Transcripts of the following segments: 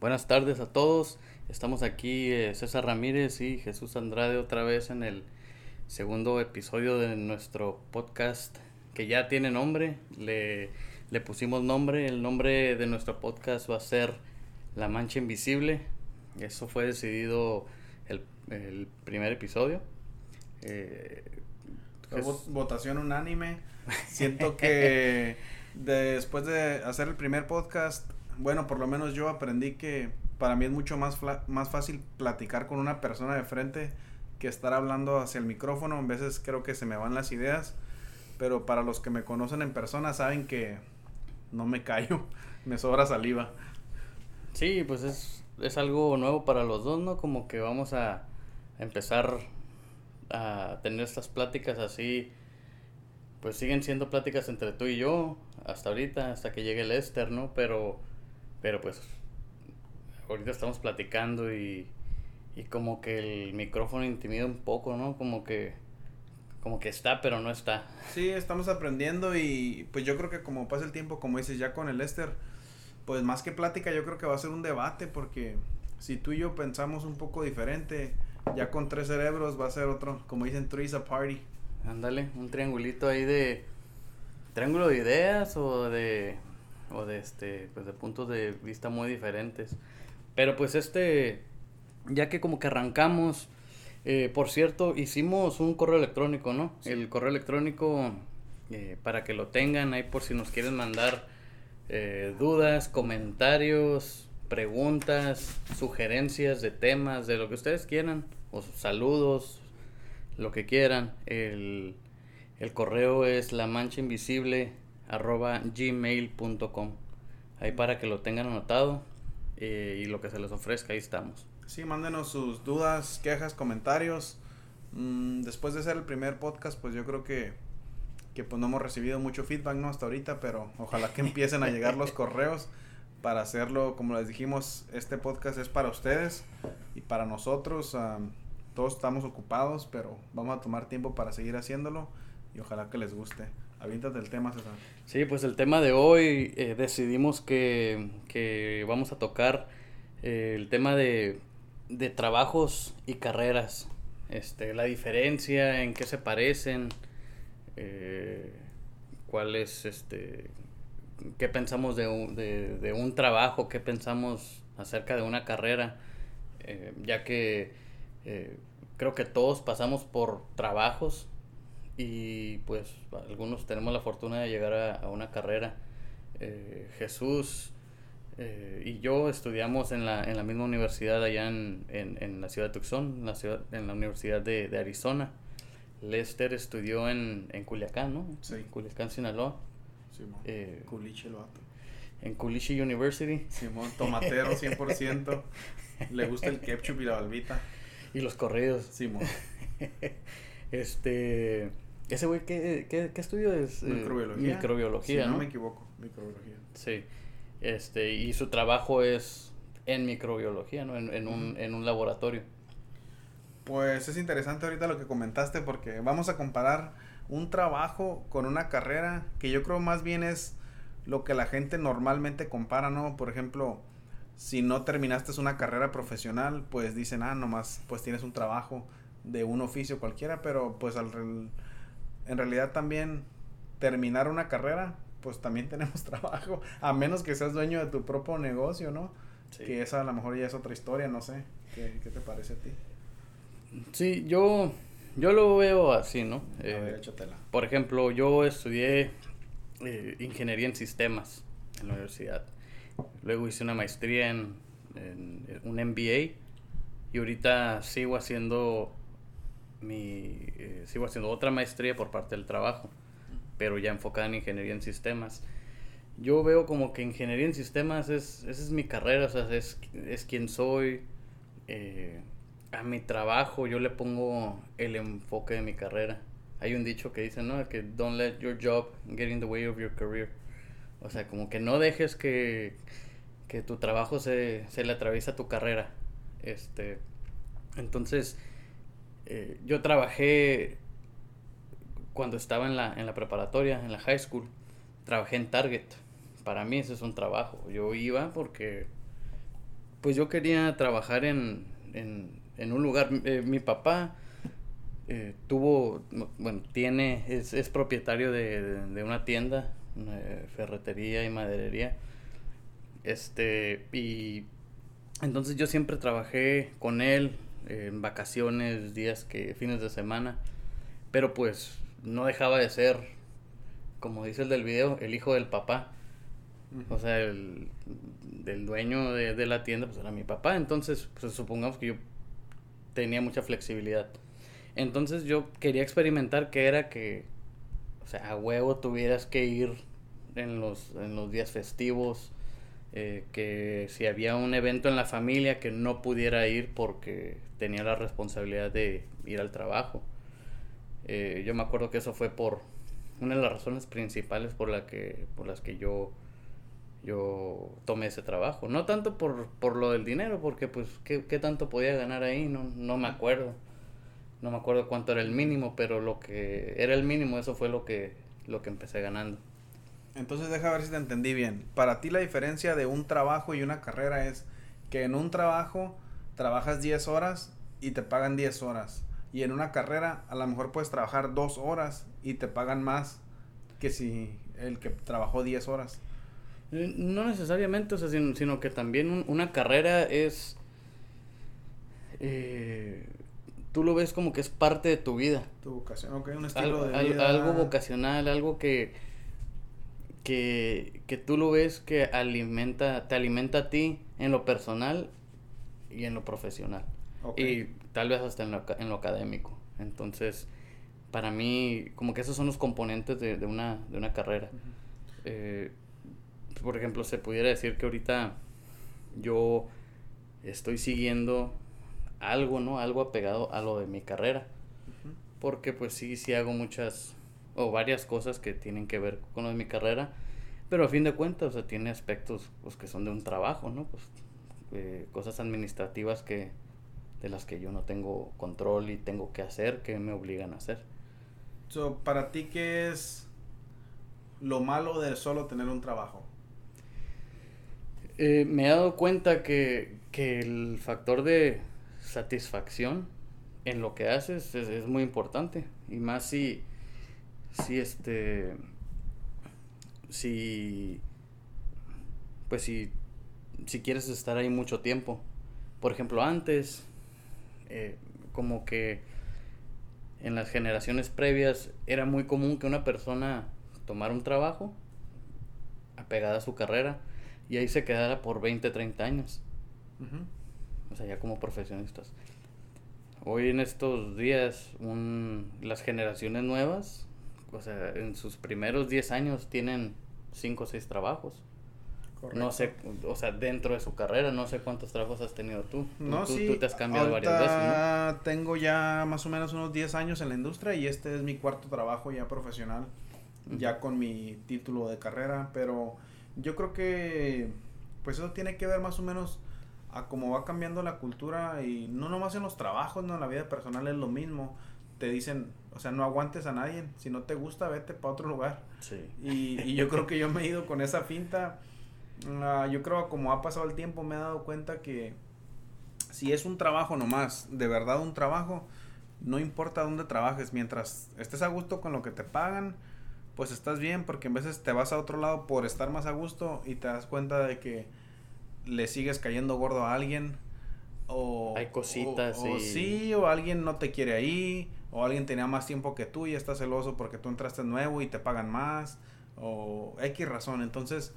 Buenas tardes a todos. Estamos aquí eh, César Ramírez y Jesús Andrade otra vez en el segundo episodio de nuestro podcast que ya tiene nombre. Le, le pusimos nombre. El nombre de nuestro podcast va a ser La Mancha Invisible. Eso fue decidido el, el primer episodio. Eh, votación unánime. Siento que después de hacer el primer podcast, bueno, por lo menos yo aprendí que para mí es mucho más, más fácil platicar con una persona de frente que estar hablando hacia el micrófono. A veces creo que se me van las ideas, pero para los que me conocen en persona saben que no me callo, me sobra saliva. Sí, pues es, es algo nuevo para los dos, ¿no? Como que vamos a empezar a tener estas pláticas así, pues siguen siendo pláticas entre tú y yo hasta ahorita, hasta que llegue el Esther, ¿no? Pero, pero pues ahorita estamos platicando y, y como que el micrófono intimida un poco, ¿no? Como que, como que está, pero no está. Sí, estamos aprendiendo y pues yo creo que como pasa el tiempo, como dices, ya con el Esther, pues más que plática yo creo que va a ser un debate porque si tú y yo pensamos un poco diferente, ya con tres cerebros va a ser otro, como dicen, three's a party. Ándale, un triangulito ahí de triángulo de ideas o de o de este pues de puntos de vista muy diferentes. Pero pues este ya que como que arrancamos eh, por cierto, hicimos un correo electrónico, ¿no? Sí. El correo electrónico eh, para que lo tengan ahí por si nos quieren mandar eh, dudas, comentarios, preguntas, sugerencias de temas, de lo que ustedes quieran, o saludos, lo que quieran. El, el correo es la mancha invisible arroba gmail.com. Ahí para que lo tengan anotado eh, y lo que se les ofrezca, ahí estamos. Sí, mándenos sus dudas, quejas, comentarios. Mm, después de hacer el primer podcast, pues yo creo que, que pues no hemos recibido mucho feedback, ¿no? Hasta ahorita, pero ojalá que empiecen a llegar los correos para hacerlo, como les dijimos, este podcast es para ustedes y para nosotros. am, todos estamos ocupados, pero vamos a tomar tiempo para seguir haciéndolo y ojalá que les guste. Aviéntate el tema, César. Sí, pues el tema de hoy eh, decidimos que, que vamos a tocar eh, el tema de, de trabajos y carreras. Este, la diferencia, en qué se parecen, eh, este, qué pensamos de un, de, de un trabajo, qué pensamos acerca de una carrera, eh, ya que creo que todos pasamos por trabajos y pues algunos tenemos la fortuna de llegar a, a una carrera. Eh, Jesús eh, y yo estudiamos en la, en la misma universidad allá en, en, en la ciudad de Tucson, en la, ciudad, en la Universidad de, de Arizona. Lester estudió en, en Culiacán, ¿no? Sí. En Culiacán, Sinaloa. Simón. Eh, Culiche el vato. en Culichi University. Simón, tomatero 100%. Le gusta el ketchup y la balbita. Y los corridos. Simón. este. ¿Ese güey qué, qué, qué estudio es? Eh, Microbiología. Microbiología, Si ¿no? no me equivoco, microbiología. Sí. Este, y su trabajo es en microbiología, ¿no? En, en un, en un laboratorio. Pues es interesante ahorita lo que comentaste porque vamos a comparar un trabajo con una carrera que yo creo más bien es lo que la gente normalmente compara, ¿no? Por ejemplo, si no terminaste una carrera profesional, pues dicen, ah, nomás, pues tienes un trabajo de un oficio cualquiera, pero pues al en realidad también terminar una carrera, pues también tenemos trabajo, a menos que seas dueño de tu propio negocio, ¿no? Sí. Que esa a lo mejor ya es otra historia, no sé. ¿Qué, qué te parece a ti? Sí, yo, yo lo veo así, ¿no? a Eh, ver. Por ejemplo, yo estudié eh, ingeniería en sistemas en la universidad. Luego hice una maestría en, en un MBA y ahorita sigo haciendo mi eh, sigo haciendo otra maestría por parte del trabajo, pero ya enfocada en ingeniería en sistemas. Yo veo como que ingeniería en sistemas es esa es mi carrera, o sea, es, es quien soy. eh, a mi trabajo yo le pongo el enfoque de mi carrera. Hay un dicho que dice, ¿no? Que don't let your job get in the way of your career. O sea, como que no dejes que, que tu trabajo se, se le atraviesa a tu carrera. Este, entonces, eh, yo trabajé cuando estaba en la, en la preparatoria, en la high school, trabajé en Target. Para mí ese es un trabajo. Yo iba porque Pues yo quería trabajar en, en, en un lugar. Eh, mi papá eh, tuvo, bueno, tiene, es, es propietario de, de, una tienda, ferretería y maderería. Este, y entonces yo siempre trabajé con él en vacaciones, días que, fines de semana. Pero pues no dejaba de ser, como dice el del video, el hijo del papá. O sea, el del dueño de, de, la tienda, pues era mi papá. Entonces, pues supongamos que yo tenía mucha flexibilidad. Entonces yo quería experimentar que era que, o sea, a huevo tuvieras que ir en los, en los días festivos, eh, que si había un evento en la familia que no pudiera ir porque tenía la responsabilidad de ir al trabajo. Eh, yo me acuerdo que eso fue por una de las razones principales por, la que, por las que yo, yo tomé ese trabajo. No tanto por, por lo del dinero, porque pues ¿qué, ¿qué, tanto podía ganar ahí, no, no me acuerdo. No me acuerdo cuánto era el mínimo, pero lo que era el mínimo, eso fue lo que, lo que empecé ganando. Entonces deja ver si te entendí bien. Para ti la diferencia de un trabajo y una carrera es que en un trabajo trabajas 10 horas y te pagan 10 horas y en una carrera a lo mejor puedes trabajar dos horas y te pagan más que si el que trabajó 10 horas. Eh, no necesariamente, o sea, sino, que también una carrera es... Eh, tú lo ves como que es parte de tu vida. Tu vocación, ok, un estilo de vida. Algo vocacional, algo que, que, que tú lo ves que alimenta, te alimenta a ti en lo personal y en lo profesional. Y tal vez hasta en lo, en lo académico. Entonces, para mí, como que esos son los componentes de, de una, de una carrera. eh, por ejemplo, se pudiera decir que ahorita yo estoy siguiendo algo, ¿no? Algo apegado a lo de mi carrera. Porque pues sí, sí hago muchas o varias cosas que tienen que ver con lo de mi carrera. Pero a fin de cuentas, o sea, tiene aspectos pues que son de un trabajo, ¿no? Pues eh, cosas administrativas que, de las que yo no tengo control y tengo que hacer, que me obligan a hacer. So, para ti, ¿qué es lo malo de solo tener un trabajo? Eh, me he dado cuenta que, que, el factor de satisfacción en lo que haces es, es, muy importante. Y más si, si este, si, pues si, si quieres estar ahí mucho tiempo. Por ejemplo, antes eh, como que en las generaciones previas era muy común que una persona tomara un trabajo apegada a su carrera y ahí se quedara por 20, 30 años. Uh -huh. O sea, ya como profesionistas. Hoy en estos días, un, las generaciones nuevas, o sea, en sus primeros 10 años tienen 5 o 6 trabajos. Correcto. No sé, o sea, dentro de su carrera, no sé cuántos trabajos has tenido tú. No, tú, sí. tú te has cambiado varias veces, ¿no? Tengo ya más o menos unos 10 años en la industria y este es mi cuarto trabajo ya profesional, uh -huh. ya con mi título de carrera, pero yo creo que pues eso tiene que ver más o menos a cómo va cambiando la cultura y no nomás en los trabajos, no en la vida personal es lo mismo. Te dicen, o sea, no aguantes a nadie, si no te gusta, vete para otro lugar. Sí. Y, y yo creo que yo me he ido con esa finta Uh, yo creo que como ha pasado el tiempo me he dado cuenta que si es un trabajo nomás, de verdad un trabajo, no importa dónde trabajes, mientras estés a gusto con lo que te pagan, pues estás bien, porque en veces te vas a otro lado por estar más a gusto y te das cuenta de que le sigues cayendo gordo a alguien. O, Hay cositas. O, o y... sí, o alguien no te quiere ahí, o alguien tenía más tiempo que tú y estás celoso porque tú entraste nuevo y te pagan más, o X razón. Entonces,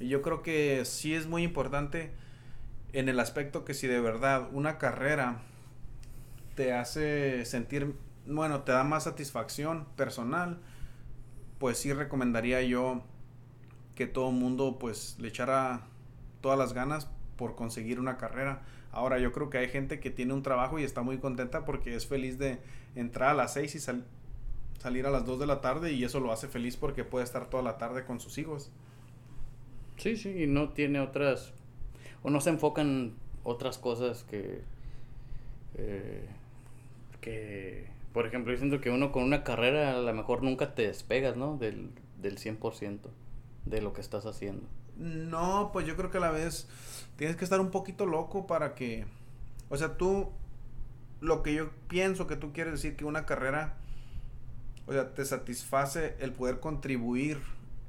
y yo creo que sí es muy importante en el aspecto que si de verdad una carrera te hace sentir, bueno, te da más satisfacción personal, pues sí recomendaría yo que todo mundo pues le echara todas las ganas por conseguir una carrera. Ahora yo creo que hay gente que tiene un trabajo y está muy contenta porque es feliz de entrar a las 6 y sal salir a las 2 de la tarde y eso lo hace feliz porque puede estar toda la tarde con sus hijos. Sí, sí, y no tiene otras, o no se enfocan otras cosas que, eh, que, por ejemplo, yo siento que uno con una carrera a lo mejor nunca te despegas, ¿no? Del, del 100% de lo que estás haciendo. No, pues yo creo que a la vez tienes que estar un poquito loco para que, o sea, tú, lo que yo pienso que tú quieres decir que una carrera, o sea, te satisface el poder contribuir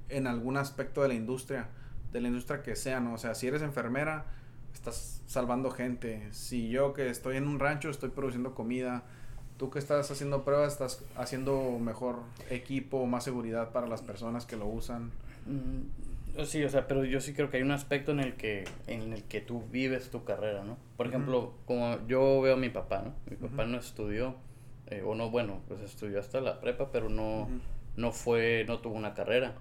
en algún aspecto de la industria, de la industria que sea, ¿no? O sea, si eres enfermera, estás salvando gente. Si yo que estoy en un rancho, estoy produciendo comida. Tú que estás haciendo pruebas, estás haciendo mejor equipo, más seguridad para las personas que lo usan. Mm, sí, o sea, pero yo sí creo que hay un aspecto en el que en el que tú vives tu carrera, ¿no? Por ejemplo, como yo veo a mi papá, ¿no? Mi papá no estudió eh, o no, bueno, pues estudió hasta la prepa, pero no no fue no tuvo una carrera.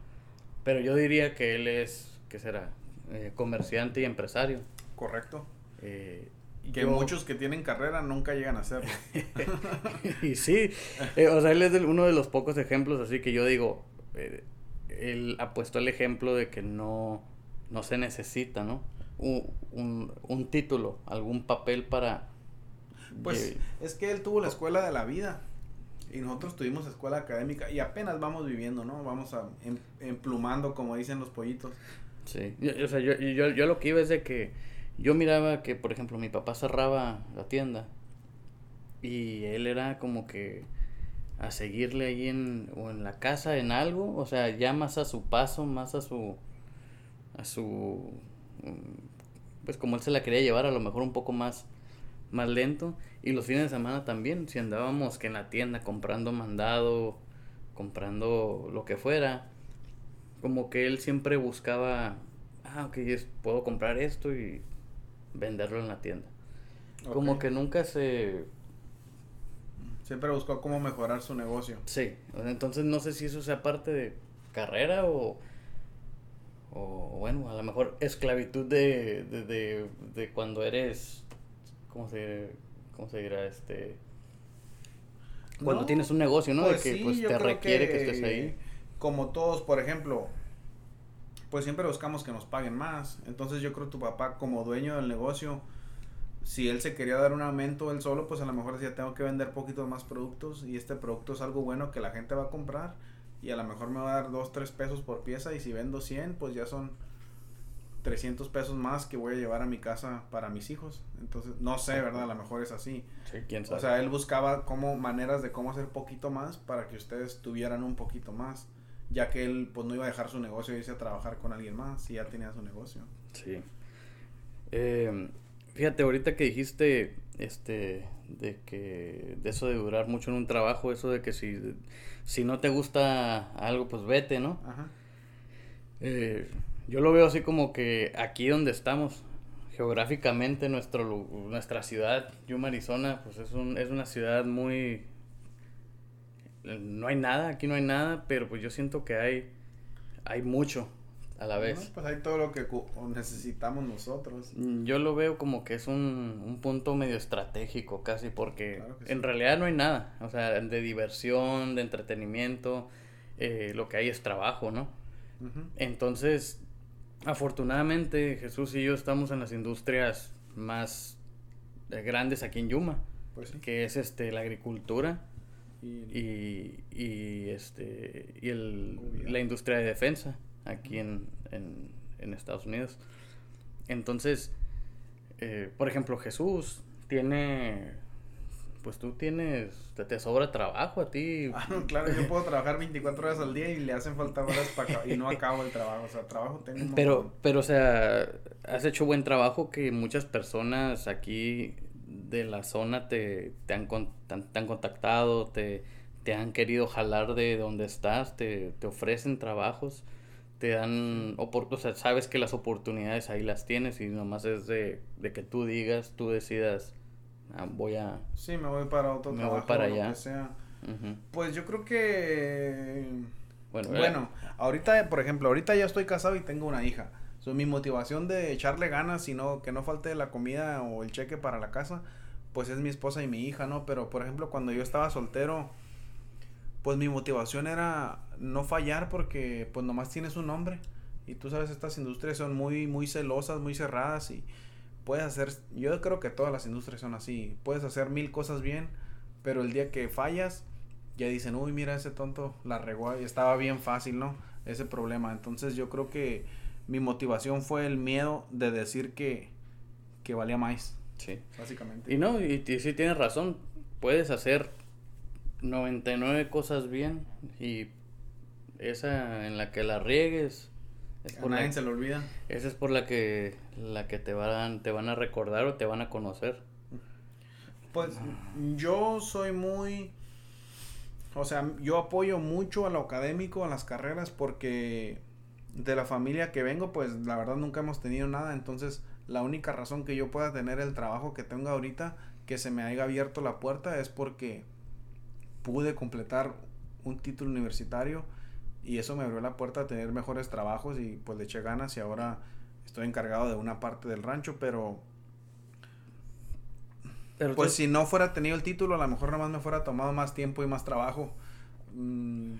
Pero yo diría que él es ¿qué será? Eh, comerciante y empresario. Correcto. Eh, que muchos que tienen carrera nunca llegan a hacerlo. y sí, eh, o sea, él es uno de los pocos ejemplos así que yo digo, eh, él ha puesto el ejemplo de que no, no se necesita, ¿no? Un, un, título, algún papel para... Pues es que él tuvo la escuela de la vida y nosotros tuvimos escuela académica y apenas vamos viviendo, ¿no? Vamos a em, emplumando, como dicen los pollitos. Sí, o sea, yo, yo, yo lo que iba es de que yo miraba que, por ejemplo, mi papá cerraba la tienda y él era como que a seguirle ahí en, o en la casa en algo, o sea, ya más a su paso, más a su, a su, pues como él se la quería llevar, a lo mejor un poco más, más lento. Y los fines de semana también, si andábamos que en la tienda comprando mandado, comprando lo que fuera, como que él siempre buscaba, ah, ok, puedo comprar esto y venderlo en la tienda. Como que nunca se... Siempre buscó cómo mejorar su negocio. Sí, entonces no sé si eso sea parte de carrera o, o bueno, a lo mejor esclavitud de, de, de, cuando eres, ¿cómo se, cómo se dirá? Este, cuando tienes un negocio, ¿no? Pues de que pues, te requiere que, estés ahí. Como todos, por ejemplo, pues siempre buscamos que nos paguen más. Entonces yo creo que tu papá como dueño del negocio, si él se quería dar un aumento él solo, pues a lo mejor decía, tengo que vender poquitos más productos y este producto es algo bueno que la gente va a comprar y a lo mejor me va a dar 2, 3 pesos por pieza y si vendo 100, pues ya son 300 pesos más que voy a llevar a mi casa para mis hijos. Entonces, no sé, ¿verdad? A lo mejor es así. Sí, quién sabe. O sea, él buscaba como maneras de cómo hacer poquito más para que ustedes tuvieran un poquito más ya que él pues no iba a dejar su negocio y irse a trabajar con alguien más si ya tenía su negocio. Sí. Eh, fíjate, ahorita que dijiste este de que de eso de durar mucho en un trabajo, eso de que si, si no te gusta algo, pues vete, ¿no? Ajá. Eh, yo lo veo así como que aquí donde estamos, geográficamente nuestro, nuestra ciudad, Yuma, Arizona, pues es, un, es una ciudad muy no hay nada, aquí no hay nada, pero pues yo siento que hay, hay mucho a la vez. pues hay todo lo que necesitamos nosotros. Mm, yo lo veo como que es un, un punto medio estratégico casi, porque en realidad no hay nada, o sea, de diversión, de entretenimiento, eh, lo que hay es trabajo, ¿no? Entonces, afortunadamente Jesús y yo estamos en las industrias más eh, grandes aquí en Yuma, pues que es este la agricultura y, y, este y el, la industria de defensa aquí en, en, Estados Unidos. Entonces, eh, por ejemplo, Jesús tiene, pues tú tienes, te, sobra trabajo a ti. Ah, claro, yo puedo trabajar 24 horas al día y le hacen falta horas para y no acabo el trabajo, o sea, trabajo tengo Pero, pero, o sea, has hecho buen trabajo que muchas personas aquí de la zona te, te, han, te han contactado, te, te han querido jalar de donde estás, te, te ofrecen trabajos, te dan, o sea, sabes que las oportunidades ahí las tienes y nomás es de, de que tú digas, tú decidas, ah, voy a... Sí, me voy para otro me voy para allá. sea. Pues yo creo que... Bueno, bueno ahorita, por ejemplo, ahorita ya estoy casado y tengo una hija. Mi motivación de echarle ganas y no, que no falte la comida o el cheque para la casa, pues es mi esposa y mi hija, ¿no? Pero, por ejemplo, cuando yo estaba soltero, pues mi motivación era no fallar porque pues nomás tienes un nombre. Y tú sabes, estas industrias son muy, muy celosas, muy cerradas y puedes hacer, yo creo que todas las industrias son así, puedes hacer mil cosas bien, pero el día que fallas, ya dicen, uy, mira ese tonto, la regó y estaba bien fácil, ¿no? Ese problema. Entonces yo creo que mi motivación fue el miedo de decir que, que valía más. Sí. Básicamente. Y no, y, y sí tienes razón. Puedes hacer 99 cosas bien y esa en la que la riegues es por a nadie se le olvida. Esa es por la que la que te van te van a recordar o te van a conocer. Pues yo soy muy o sea, yo apoyo mucho a lo académico, a las carreras porque de la familia que vengo, pues la verdad nunca hemos tenido nada, entonces la única razón que yo pueda tener el trabajo que tengo ahorita, que se me haya abierto la puerta, es porque pude completar un título universitario y eso me abrió la puerta a tener mejores trabajos y pues le eché ganas y ahora estoy encargado de una parte del rancho, pero... pero pues si no fuera tenido el título, a lo mejor nada más me fuera tomado más tiempo y más trabajo. Mm,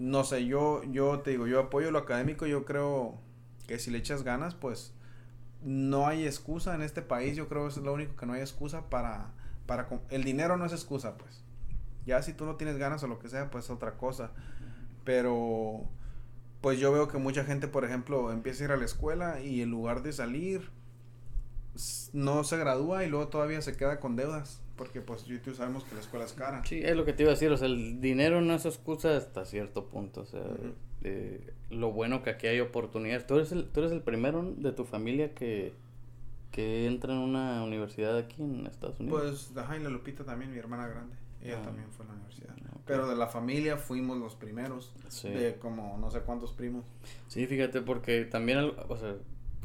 no sé, yo, yo te digo, yo apoyo lo académico, yo creo que si le echas ganas, pues no hay excusa en este país, yo creo que es lo único que no hay excusa para, para, el dinero no es excusa, pues. Ya si tú no tienes ganas o lo que sea, pues otra cosa. Pero, pues yo veo que mucha gente, por ejemplo, empieza a ir a la escuela y en lugar de salir, no se gradúa y luego todavía se queda con deudas. Porque pues tú sabemos que la escuela es cara. Sí, es lo que te iba a decir, o sea, el dinero no es excusa hasta cierto punto, o sea, eh, lo bueno que aquí hay oportunidades. Tú eres el, tú eres el primero de tu familia que, que entra en una universidad aquí en Estados Unidos. Pues, ajá, y la Lupita también, mi hermana grande. Ella ah. también fue a la universidad. Pero de la familia fuimos los primeros. De como no sé cuántos primos. Sí, fíjate, porque también, o sea,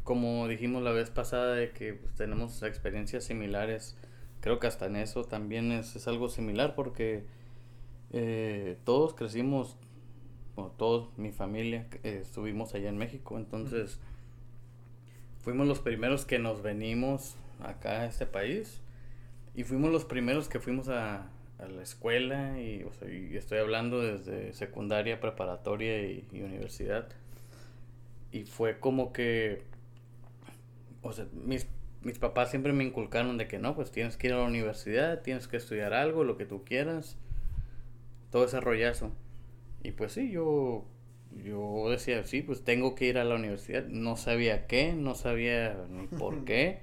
como dijimos la vez pasada, de que pues, tenemos experiencias similares. Creo que hasta en eso también es, es algo similar porque eh, todos crecimos, bueno, todos, mi familia, eh, estuvimos allá en México. Entonces, fuimos los primeros que nos venimos acá a este país. Y fuimos los primeros que fuimos a, la escuela y, y estoy hablando desde secundaria, preparatoria y, universidad. Y fue como que, o sea, mis, mis papás siempre me inculcaron de que no, pues tienes que ir a la universidad, tienes que estudiar algo, lo que tú quieras, todo ese rollazo. Y pues sí, yo, yo decía, sí, pues tengo que ir a la universidad. No sabía qué, no sabía ni por qué.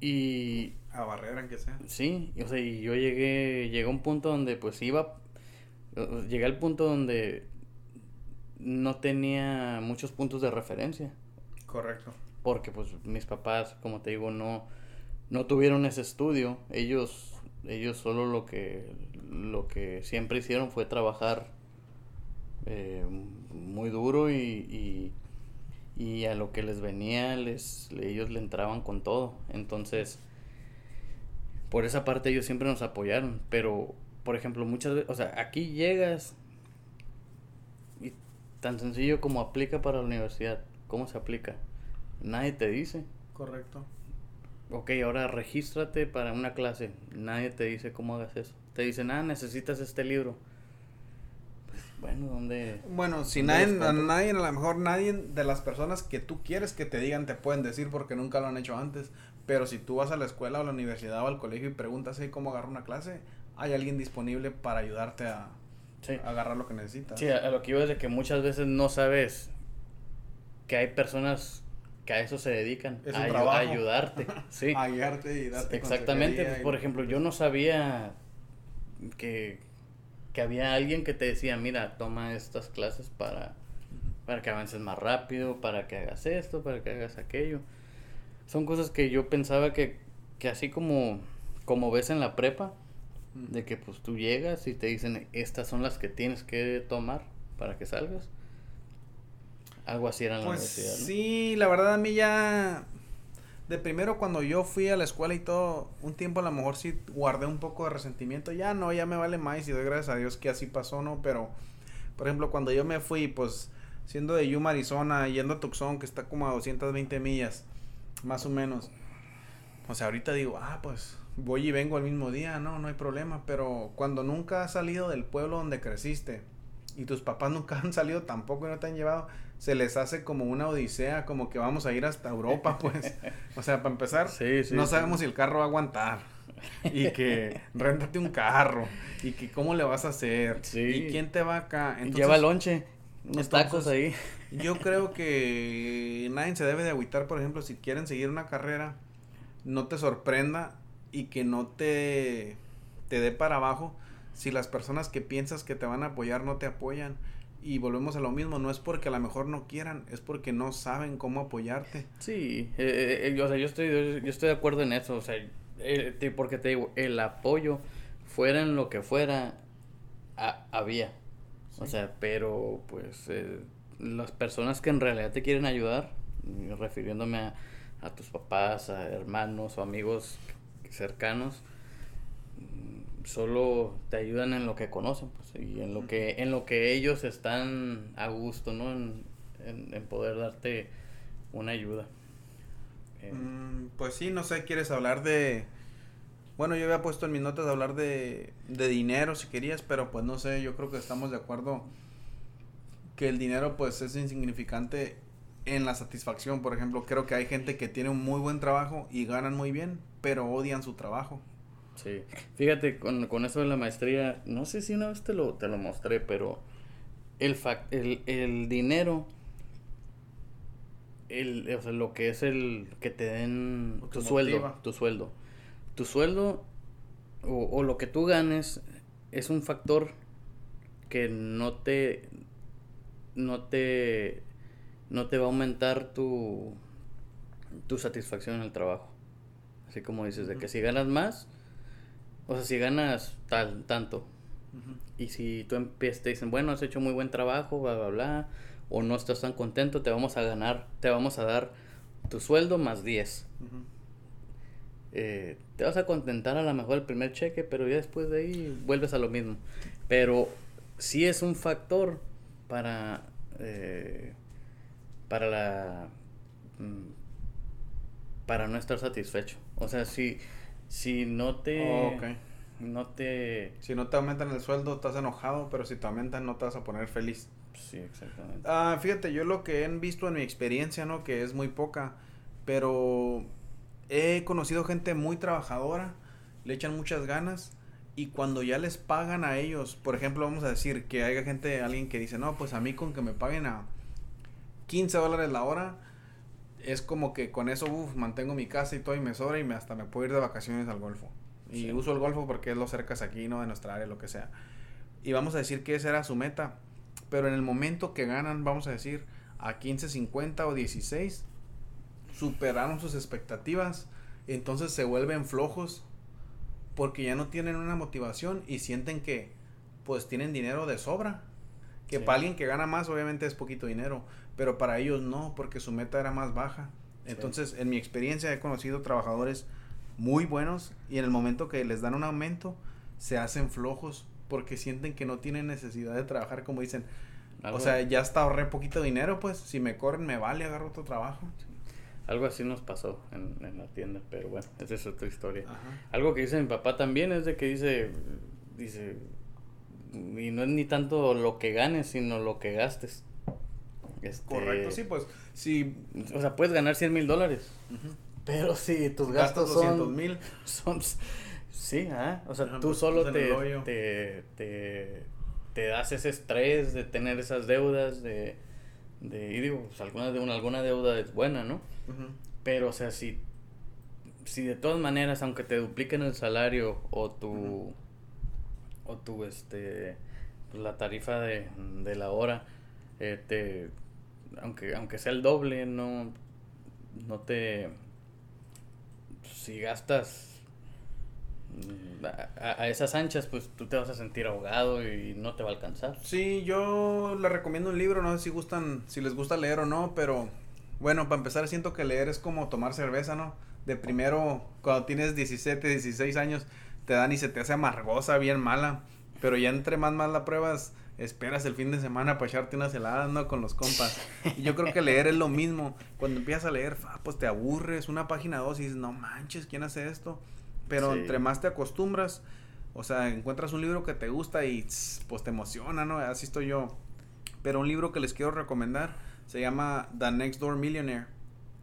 Y a barrera, que sea. Sí, o sea, y yo llegué, llegué a un punto donde pues iba, llegué al punto donde no tenía muchos puntos de referencia. Correcto. Porque pues mis papás, como te digo, no, no tuvieron ese estudio. Ellos, ellos solo lo que, lo que siempre hicieron fue trabajar eh, muy duro y, y, y, a lo que les venía, les, ellos le entraban con todo. Entonces por esa parte ellos siempre nos apoyaron, pero por ejemplo, muchas veces, o sea, aquí llegas y tan sencillo como aplica para la universidad, ¿cómo se aplica? Nadie te dice. Correcto. Ok, ahora regístrate para una clase. Nadie te dice cómo hagas eso. Te dicen, ah, necesitas este libro. Pues, bueno, ¿dónde? Bueno, si nadie, a nadie, a lo mejor nadie de las personas que tú quieres que te digan te pueden decir porque nunca lo han hecho antes. Pero si tú vas a la escuela o a la universidad o al colegio y preguntas cómo agarrar una clase, hay alguien disponible para ayudarte a, agarrar lo que necesitas. Sí, a, lo que iba es de que muchas veces no sabes que hay personas que a eso se dedican, a, ayudarte. Sí. a ayudarte y darte Exactamente, por ejemplo, yo no sabía que, que había alguien que te decía, mira, toma estas clases para, para que avances más rápido, para que hagas esto, para que hagas aquello son cosas que yo pensaba que, que así como, como ves en la prepa, de que pues tú llegas y te dicen, estas son las que tienes que tomar para que salgas. Algo así era en la pues universidad, ¿no? Sí, la verdad a mí ya de primero cuando yo fui a la escuela y todo, un tiempo a lo mejor sí guardé un poco de resentimiento, ya no, ya me vale más y doy gracias a Dios que así pasó, ¿no? Pero, por ejemplo, cuando yo me fui, pues, siendo de Yuma, Arizona, yendo a Tucson, que está como a 220 millas, más o menos. O sea, ahorita digo, ah, pues voy y vengo al mismo día, no, no hay problema. Pero cuando nunca has salido del pueblo donde creciste y tus papás nunca han salido tampoco y no te han llevado, se les hace como una odisea, como que vamos a ir hasta Europa, pues. O sea, para empezar, no sabemos si el carro va a aguantar. Y que réntate un carro. Y que cómo le vas a hacer. Y quién te va acá. Entonces, Lleva lonche. Unos tacos ahí. Yo creo que nadie se debe de agüitar, por ejemplo, si quieren seguir una carrera, no te sorprenda y que no te, te dé para abajo si las personas que piensas que te van a apoyar no te apoyan. Y volvemos a lo mismo, no es porque a lo mejor no quieran, es porque no saben cómo apoyarte. Sí, eh, eh, yo, o sea, yo estoy, yo estoy de acuerdo en eso, o sea, eh, porque te digo, el apoyo, fuera en lo que fuera, había. O sea, pero pues eh, las personas que en realidad te quieren ayudar, refiriéndome a, a tus papás, a hermanos o amigos cercanos, solo te ayudan en lo que conocen pues, y en lo que en lo que ellos están a gusto no en, en, poder darte una ayuda. Eh, mm, pues sí no sé quieres hablar de bueno yo había puesto en mis notas hablar de, de dinero si querías pero pues no sé yo creo que estamos de acuerdo que el dinero pues es insignificante en la satisfacción. Por ejemplo creo que hay gente que tiene un muy buen trabajo y ganan muy bien pero odian su trabajo Sí, fíjate, con, con eso de la maestría, no sé si una vez te lo, te lo mostré, pero el, el, el dinero, el, o sea, lo que es el que te den tu sueldo, tu sueldo, tu sueldo o, o lo que tú ganes es un factor que no te, no te, no te va a aumentar tu, tu satisfacción en el trabajo. Así como dices, de que si ganas más, o sea, si ganas tal, tanto. Y si tú empiezas, te dicen, bueno, has hecho muy buen trabajo, bla, bla, bla, o no estás tan contento, te vamos a ganar, te vamos a dar tu sueldo más 10. Eh, te vas a contentar a lo mejor el primer cheque, pero ya después de ahí vuelves a lo mismo. Pero sí es un factor para, eh, para la, mm, para no estar satisfecho. O sea, si si no te... Oh, no te... Si no te aumentan el sueldo, estás enojado, pero si te aumentan, no te vas a poner feliz. Sí, exactamente. Ah, fíjate, yo lo que he visto en mi experiencia, ¿no? Que es muy poca, pero he conocido gente muy trabajadora, le echan muchas ganas y cuando ya les pagan a ellos, por ejemplo, vamos a decir que haya gente, alguien que dice, no, pues a mí con que me paguen a 15 dólares la hora, es como que con eso, uff, mantengo mi casa y todo y me sobra y me, hasta me puedo ir de vacaciones al Golfo. Y uso el Golfo porque es lo cerca aquí, ¿no? De nuestra área, lo que sea. Y vamos a decir que esa era su meta. Pero en el momento que ganan, vamos a decir, a 15.50 o 16, superaron sus expectativas. Entonces se vuelven flojos porque ya no tienen una motivación y sienten que pues tienen dinero de sobra. Que para alguien que gana más obviamente es poquito dinero, pero para ellos no, porque su meta era más baja. Entonces, en mi experiencia he conocido trabajadores muy buenos y en el momento que les dan un aumento, se hacen flojos porque sienten que no tienen necesidad de trabajar, como dicen. o sea, ya hasta ahorré poquito dinero, pues si me corren me vale, agarro otro trabajo. Algo así nos pasó en, la tienda, pero bueno, esa es otra historia. Algo que dice mi papá también es de que dice, dice, y no es ni tanto lo que ganes, sino lo que gastes. Este, Correcto, sí, pues, si... O sea, puedes ganar 100 mil dólares, pero si tus gastos, son... mil. Son, sí, ¿ah? O sea, tú solo te, te, te, das ese estrés de tener esas deudas, de... de y digo, pues alguna, de una, alguna deuda es buena, ¿no? Pero, o sea, si, si de todas maneras, aunque te dupliquen el salario o tu... O tu, este... Pues la tarifa de, de la hora, eh, te aunque, aunque sea el doble, no, no te... Si gastas a, esas anchas, pues tú te vas a sentir ahogado y no te va a alcanzar. Sí, yo le recomiendo un libro, no sé si gustan, si les gusta leer o no, pero bueno, para empezar siento que leer es como tomar cerveza, ¿no? De primero, cuando tienes 17, 16 años, te dan y se te hace amargosa, bien mala, pero ya entre más mal la pruebas, esperas el fin de semana para echarte unas heladas, ¿no? Con los compas. Y yo creo que leer es lo mismo. Cuando empiezas a leer, pues te aburres, una página dos y dices, no manches, ¿quién hace esto? Pero entre más te acostumbras, o sea, encuentras un libro que te gusta y pues te emociona, ¿no? Así estoy yo. Pero un libro que les quiero recomendar se llama The Next Door Millionaire,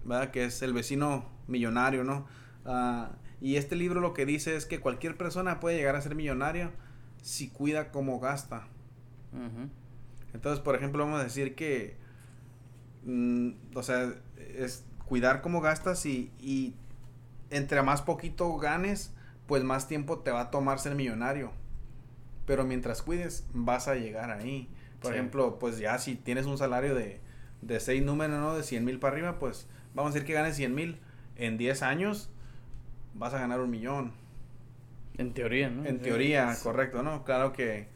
¿verdad? Que es el vecino millonario, ¿no? Ah, y este libro lo que dice es que cualquier persona puede llegar a ser millonaria si cuida cómo gasta. Entonces, por ejemplo, vamos a decir que, mm, o sea, es cuidar cómo gastas y, y entre más poquito ganes, pues más tiempo te va a tomar ser millonario. Pero mientras cuides, vas a llegar ahí. Por ejemplo, pues ya si tienes un salario de, de seis números, ¿no? De 100 mil para arriba, pues vamos a decir que ganes 100 mil. En 10 años vas a ganar un millón. En teoría, ¿no? En teoría, correcto, ¿no? Claro que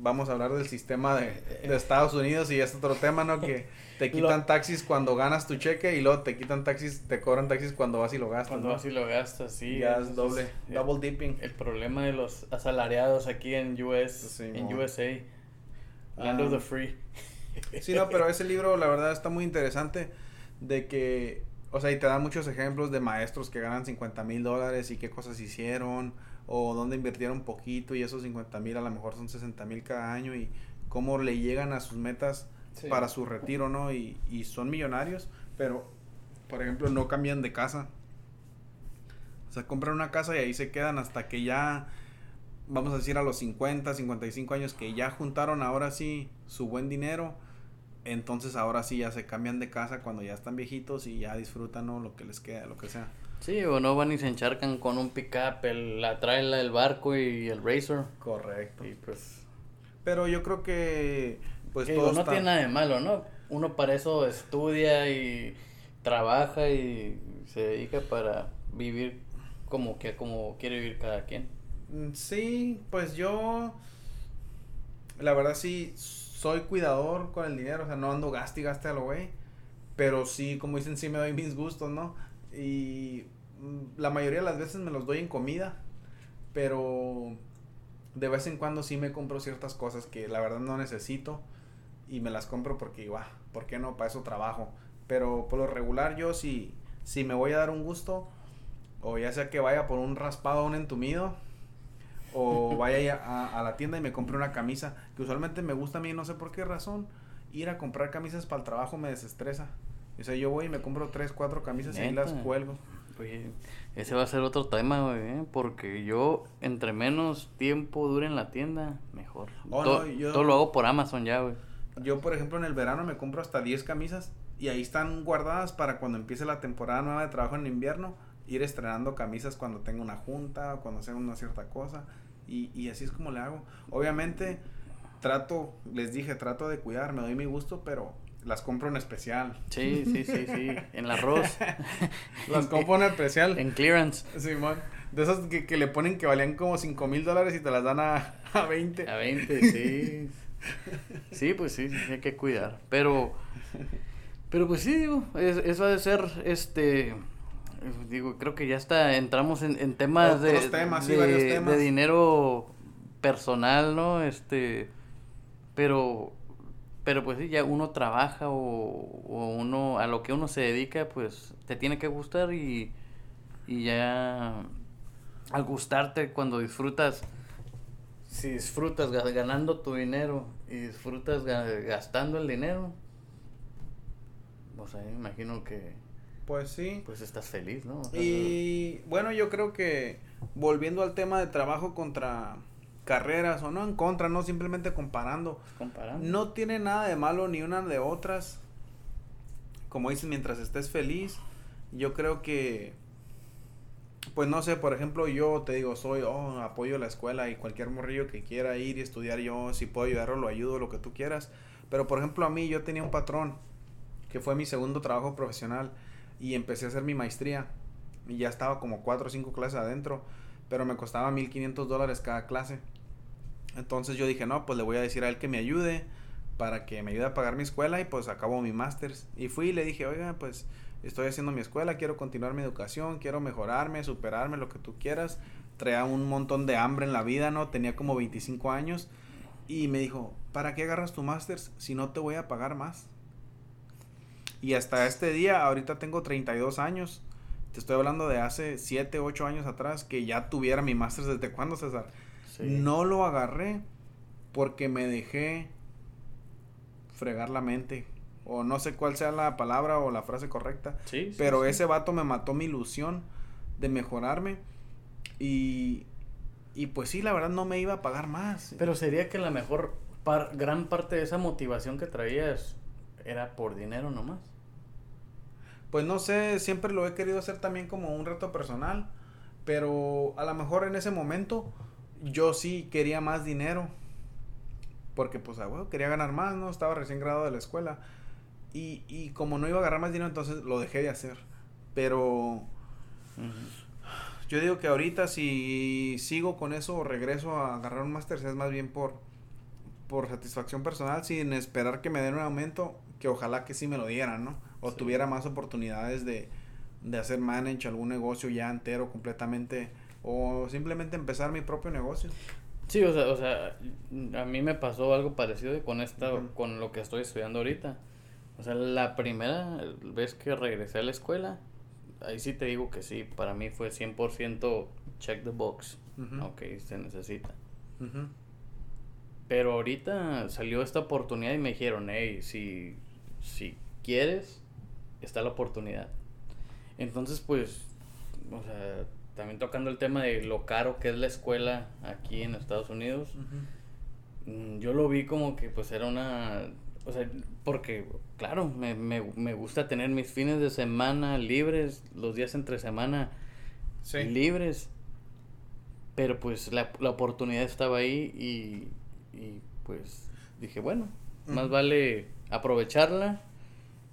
vamos a hablar del sistema de, de Estados Unidos y es otro tema, ¿no? Que te quitan taxis cuando ganas tu cheque y luego te quitan taxis, te cobran taxis cuando vas y lo gastas. Cuando vas y lo gastas, sí. Ya es doble, double dipping. El problema de los asalariados aquí en US, en USA, Land of the Free. Sí, no, pero ese libro la verdad está muy interesante de que, o sea, y te da muchos ejemplos de maestros que ganan 50 mil dólares y qué cosas hicieron o dónde invirtieron poquito y esos 50 mil a lo mejor son 60 mil cada año y cómo le llegan a sus metas para su retiro, ¿no? Y, y son millonarios, pero, por ejemplo, no cambian de casa. O sea, compran una casa y ahí se quedan hasta que ya, vamos a decir, a los 50, 55 años, que ya juntaron ahora sí su buen dinero. Entonces ahora sí ya se cambian de casa cuando ya están viejitos y ya disfrutan ¿no? lo que les queda, lo que sea. Sí, o no van y se encharcan con un pickup, el, la traila, el barco y el racer. Correcto. Y pues... Pero yo creo que pues no tiene nada de malo, ¿no? Uno para eso estudia y trabaja y se dedica para vivir como que como quiere vivir cada quien. Mm, sí, pues yo la verdad sí soy cuidador con el dinero, o sea, no ando gaste y gaste a lo güey, pero sí, como dicen, sí me doy mis gustos, ¿no? Y mm, la mayoría de las veces me los doy en comida, pero de vez en cuando sí me compro ciertas cosas que la verdad no necesito y me las compro porque, igual, ¿por qué no? Para eso trabajo. Pero por lo regular yo si, si me voy a dar un gusto, o ya sea que vaya por un raspado, un entumido, o vaya a, a, la tienda y me compre una camisa, que usualmente me gusta a mí, no sé por qué razón, ir a comprar camisas para el trabajo me desestresa. O sea, yo voy y me compro tres, cuatro camisas y las cuelgo. Oye, ese va a ser otro tema, güey, ¿eh? porque yo, entre menos tiempo dure en la tienda, mejor. Oh, todo lo hago por Amazon ya, güey. Yo, por ejemplo, en el verano me compro hasta 10 camisas y ahí están guardadas para cuando empiece la temporada nueva de trabajo en invierno, ir estrenando camisas cuando tenga una junta o cuando sea una cierta cosa. Y, y así es como le hago. Obviamente, trato, les dije, trato de cuidar, me doy mi gusto, pero las compro en especial. Sí, sí, sí, sí. En el arroz. las compro en especial. En clearance. Sí, man. De esas que, que le ponen que valían como 5 mil dólares y te las dan a, a 20. A 20, sí. Sí, pues sí, hay que cuidar. Pero, pero pues sí, digo, eso ha de ser, este, digo, creo que ya está, entramos en, temas, de, temas, de, de dinero personal, ¿no? Este, pero, pero pues sí, ya uno trabaja o, o uno, a lo que uno se dedica, pues te tiene que gustar y, y ya al gustarte cuando disfrutas si disfrutas ganando tu dinero y disfrutas gastando el dinero, o sea, me imagino que... Pues sí. Pues estás feliz, ¿no? y bueno, yo creo que volviendo al tema de trabajo contra carreras o no en contra, no simplemente comparando. Comparando. No tiene nada de malo ni una de otras. Como dicen, mientras estés feliz, yo creo que pues no sé, por ejemplo, yo te digo, soy, oh, apoyo la escuela y cualquier morrillo que quiera ir y estudiar yo, si puedo ayudarlo, lo ayudo, lo que tú quieras. Pero por ejemplo, a mí yo tenía un patrón que fue mi segundo trabajo profesional y empecé a hacer mi maestría y ya estaba como cuatro o cinco clases adentro, pero me costaba 1500 dólares cada clase. Entonces yo dije, no, pues le voy a decir a él que me ayude para que me ayude a pagar mi escuela y pues acabo mi máster. Y fui y le dije, oiga, pues estoy haciendo mi escuela, quiero continuar mi educación, quiero mejorarme, superarme, lo que tú quieras. Traía un montón de hambre en la vida, ¿no? Tenía como 25 años. Y me dijo, ¿para qué agarras tu máster si no te voy a pagar más? Y hasta este día, ahorita tengo 32 años. Te estoy hablando de hace 7, 8 años atrás que ya tuviera mi máster. ¿Desde cuándo, César? No lo agarré porque me dejé fregar la mente o no sé cuál sea la palabra o la frase correcta. Sí, pero ese vato me mató mi ilusión de mejorarme y, y pues sí, la verdad no me iba a pagar más. Pero sería que a lo mejor gran parte de esa motivación que traías era por dinero nomás. Pues no sé, siempre lo he querido hacer también como un reto personal, pero a lo mejor en ese momento yo sí quería más dinero. Porque pues, ah, quería ganar más, ¿no? Estaba recién graduado de la escuela. Y, y como no iba a agarrar más dinero, entonces lo dejé de hacer. Pero yo digo que ahorita si sigo con eso o regreso a agarrar un máster, es más bien por, por satisfacción personal, sin esperar que me den un aumento, que ojalá que sí me lo dieran, ¿no? O tuviera más oportunidades de, de hacer manage algún negocio ya entero, completamente, o simplemente empezar mi propio negocio. Sí, o sea, o sea, a mí me pasó algo parecido con esta, con lo que estoy estudiando ahorita. O sea, la primera vez que regresé a la escuela, ahí sí te digo que sí, para mí fue 100% check the box. Ok, se necesita. Pero ahorita salió esta oportunidad y me dijeron, hey, si, si quieres, está la oportunidad. Entonces, pues, o sea, también tocando el tema de lo caro que es la escuela aquí en Estados Unidos, mm, yo lo vi como que pues era una o sea, porque, claro, me, me, me gusta tener mis fines de semana libres, los días entre semana libres. Pero pues la, la oportunidad estaba ahí y, y pues dije, bueno, más vale aprovecharla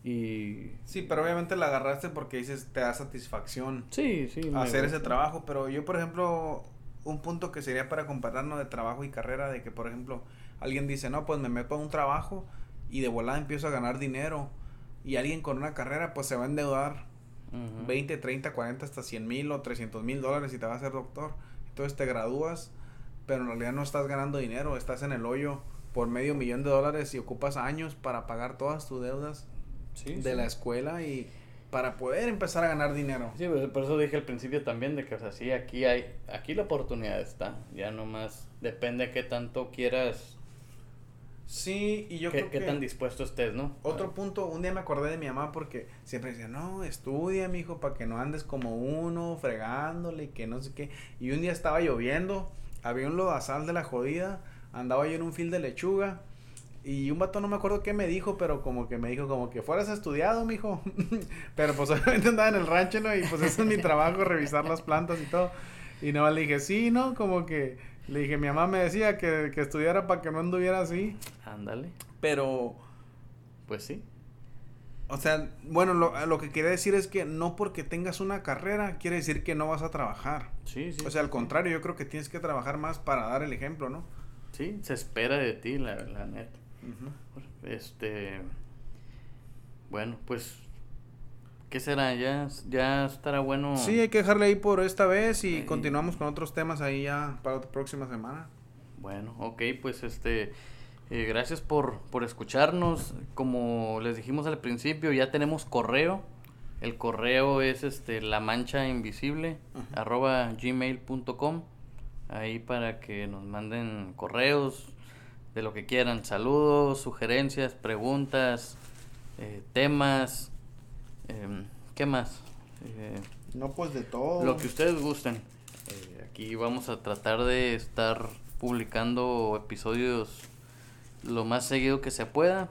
y... Sí, pero obviamente la agarraste porque dices, te da satisfacción sí, sí, hacer ese trabajo. Pero yo, por ejemplo, un punto que sería para compararnos de trabajo y carrera, de que, por ejemplo, alguien dice, no, pues me meto a un trabajo y de volada empiezo a ganar dinero y alguien con una carrera pues se va a endeudar 20, 30, 40, hasta 100 mil o 300 mil dólares y te va a ser doctor. Entonces te gradúas, pero en realidad no estás ganando dinero, estás en el hoyo por medio millón de dólares y ocupas años para pagar todas tus deudas de la escuela y para poder empezar a ganar dinero. Sí, pues, por eso dije al principio también de que, o sea, sí, aquí hay, aquí la oportunidad está, ya nomás depende de qué tanto quieras Sí, y yo creo que... ¿Qué tan dispuesto estés, no? Otro punto, un día me acordé de mi mamá porque siempre decía, no, estudia, mi hijo, para que no andes como uno, fregándole y que no sé qué. Y un día estaba lloviendo, había un lodazal de la jodida, andaba yo en un fil de lechuga. Y un vato no me acuerdo qué me dijo, pero como que me dijo como que fueras estudiado, mijo. pero pues obviamente andaba en el rancho, ¿no? Y pues ese es mi trabajo, revisar las plantas y todo. Y no le dije, sí, ¿no? Como que le dije, mi mamá me decía que, que estudiara para que no anduviera así. Ándale. Pero, pues sí. O sea, bueno, lo, lo, que quería decir es que no porque tengas una carrera quiere decir que no vas a trabajar. Sí, sí. O sea, al contrario, yo creo que tienes que trabajar más para dar el ejemplo, ¿no? Sí, se espera de ti, la, la neta. Este. Bueno, pues ¿Qué será? ¿Ya, ¿Ya estará bueno? Sí, hay que dejarle ahí por esta vez y continuamos con otros temas ahí ya para la próxima semana. Bueno, ok, pues este, eh, gracias por, por escucharnos. Como les dijimos al principio, ya tenemos correo. El correo es este la mancha invisible arroba gmail.com. Ahí para que nos manden correos de lo que quieran, saludos, sugerencias, preguntas, eh, temas Em, ¿Qué más? Eh, no, pues de todo. Lo que ustedes gusten. Eh, aquí vamos a tratar de estar publicando episodios lo más seguido que se pueda.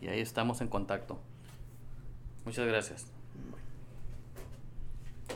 Y ahí estamos en contacto. Muchas gracias.